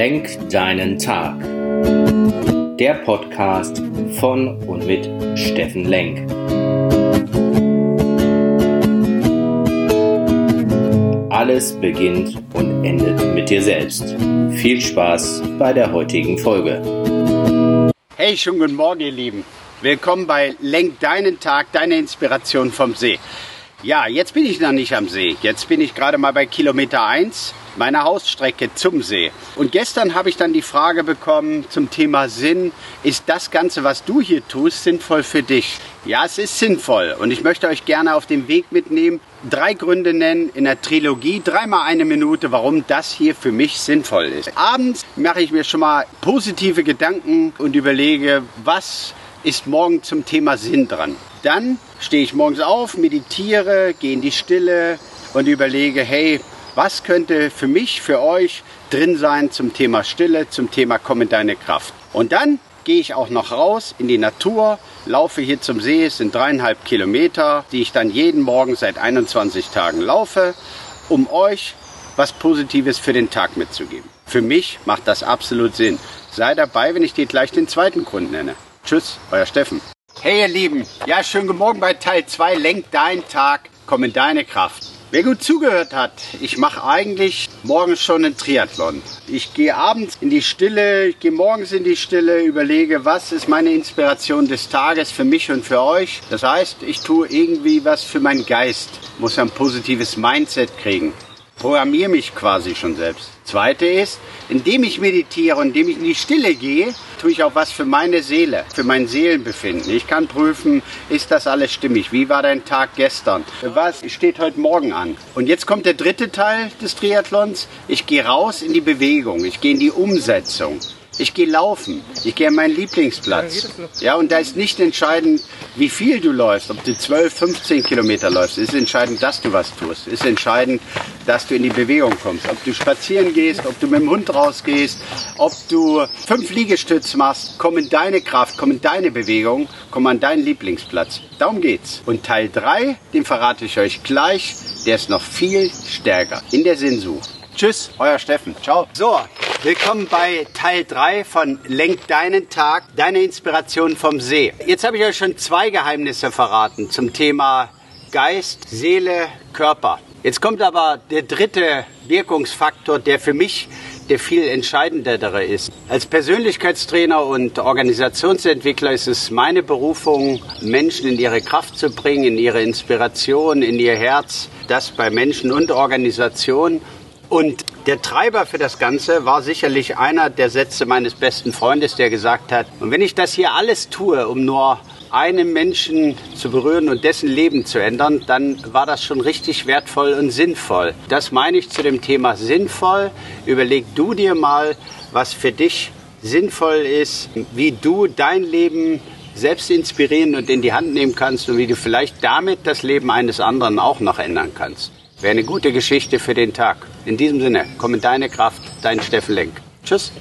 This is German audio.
Lenk deinen Tag. Der Podcast von und mit Steffen Lenk. Alles beginnt und endet mit dir selbst. Viel Spaß bei der heutigen Folge. Hey, schönen guten Morgen, ihr Lieben. Willkommen bei Lenk deinen Tag, deine Inspiration vom See. Ja, jetzt bin ich noch nicht am See. Jetzt bin ich gerade mal bei Kilometer 1 meiner Hausstrecke zum See. Und gestern habe ich dann die Frage bekommen zum Thema Sinn. Ist das Ganze, was du hier tust, sinnvoll für dich? Ja, es ist sinnvoll. Und ich möchte euch gerne auf den Weg mitnehmen, drei Gründe nennen in der Trilogie, dreimal eine Minute, warum das hier für mich sinnvoll ist. Abends mache ich mir schon mal positive Gedanken und überlege, was ist morgen zum Thema Sinn dran. Dann stehe ich morgens auf, meditiere, gehe in die Stille und überlege, hey, was könnte für mich, für euch drin sein zum Thema Stille, zum Thema Komm in deine Kraft. Und dann gehe ich auch noch raus in die Natur, laufe hier zum See, es sind dreieinhalb Kilometer, die ich dann jeden Morgen seit 21 Tagen laufe, um euch was Positives für den Tag mitzugeben. Für mich macht das absolut Sinn. Sei dabei, wenn ich dir gleich den zweiten Grund nenne. Tschüss, euer Steffen. Hey ihr Lieben, ja schönen guten Morgen bei Teil 2, lenk deinen Tag, komm in deine Kraft. Wer gut zugehört hat, ich mache eigentlich morgens schon einen Triathlon. Ich gehe abends in die Stille, ich gehe morgens in die Stille, überlege, was ist meine Inspiration des Tages für mich und für euch. Das heißt, ich tue irgendwie was für meinen Geist, muss ein positives Mindset kriegen programmiere mich quasi schon selbst. Zweite ist, indem ich meditiere indem ich in die Stille gehe, tue ich auch was für meine Seele, für mein Seelenbefinden. Ich kann prüfen, ist das alles stimmig? Wie war dein Tag gestern? Was steht heute Morgen an? Und jetzt kommt der dritte Teil des Triathlons. Ich gehe raus in die Bewegung, ich gehe in die Umsetzung. Ich gehe laufen. Ich gehe an meinen Lieblingsplatz. Ja, und da ist nicht entscheidend, wie viel du läufst, ob du 12, 15 Kilometer läufst. Es ist entscheidend, dass du was tust. Es ist entscheidend, dass du in die Bewegung kommst. Ob du spazieren gehst, ob du mit dem Hund rausgehst, ob du fünf Liegestütze machst, komm in deine Kraft, komm in deine Bewegung, komm an deinen Lieblingsplatz. Darum geht's. Und Teil 3, den verrate ich euch gleich, der ist noch viel stärker in der Sinnsuche. Tschüss, euer Steffen. Ciao. So, willkommen bei Teil 3 von Lenk deinen Tag, deine Inspiration vom See. Jetzt habe ich euch schon zwei Geheimnisse verraten zum Thema Geist, Seele, Körper. Jetzt kommt aber der dritte Wirkungsfaktor, der für mich der viel entscheidendere ist. Als Persönlichkeitstrainer und Organisationsentwickler ist es meine Berufung, Menschen in ihre Kraft zu bringen, in ihre Inspiration, in ihr Herz, das bei Menschen und Organisationen und der Treiber für das Ganze war sicherlich einer der Sätze meines besten Freundes, der gesagt hat, und wenn ich das hier alles tue, um nur einen Menschen zu berühren und dessen Leben zu ändern, dann war das schon richtig wertvoll und sinnvoll. Das meine ich zu dem Thema sinnvoll. Überleg du dir mal, was für dich sinnvoll ist, wie du dein Leben selbst inspirieren und in die Hand nehmen kannst und wie du vielleicht damit das Leben eines anderen auch noch ändern kannst. Wäre eine gute Geschichte für den Tag. In diesem Sinne, komm in deine Kraft, dein Steffen Lenk. Tschüss.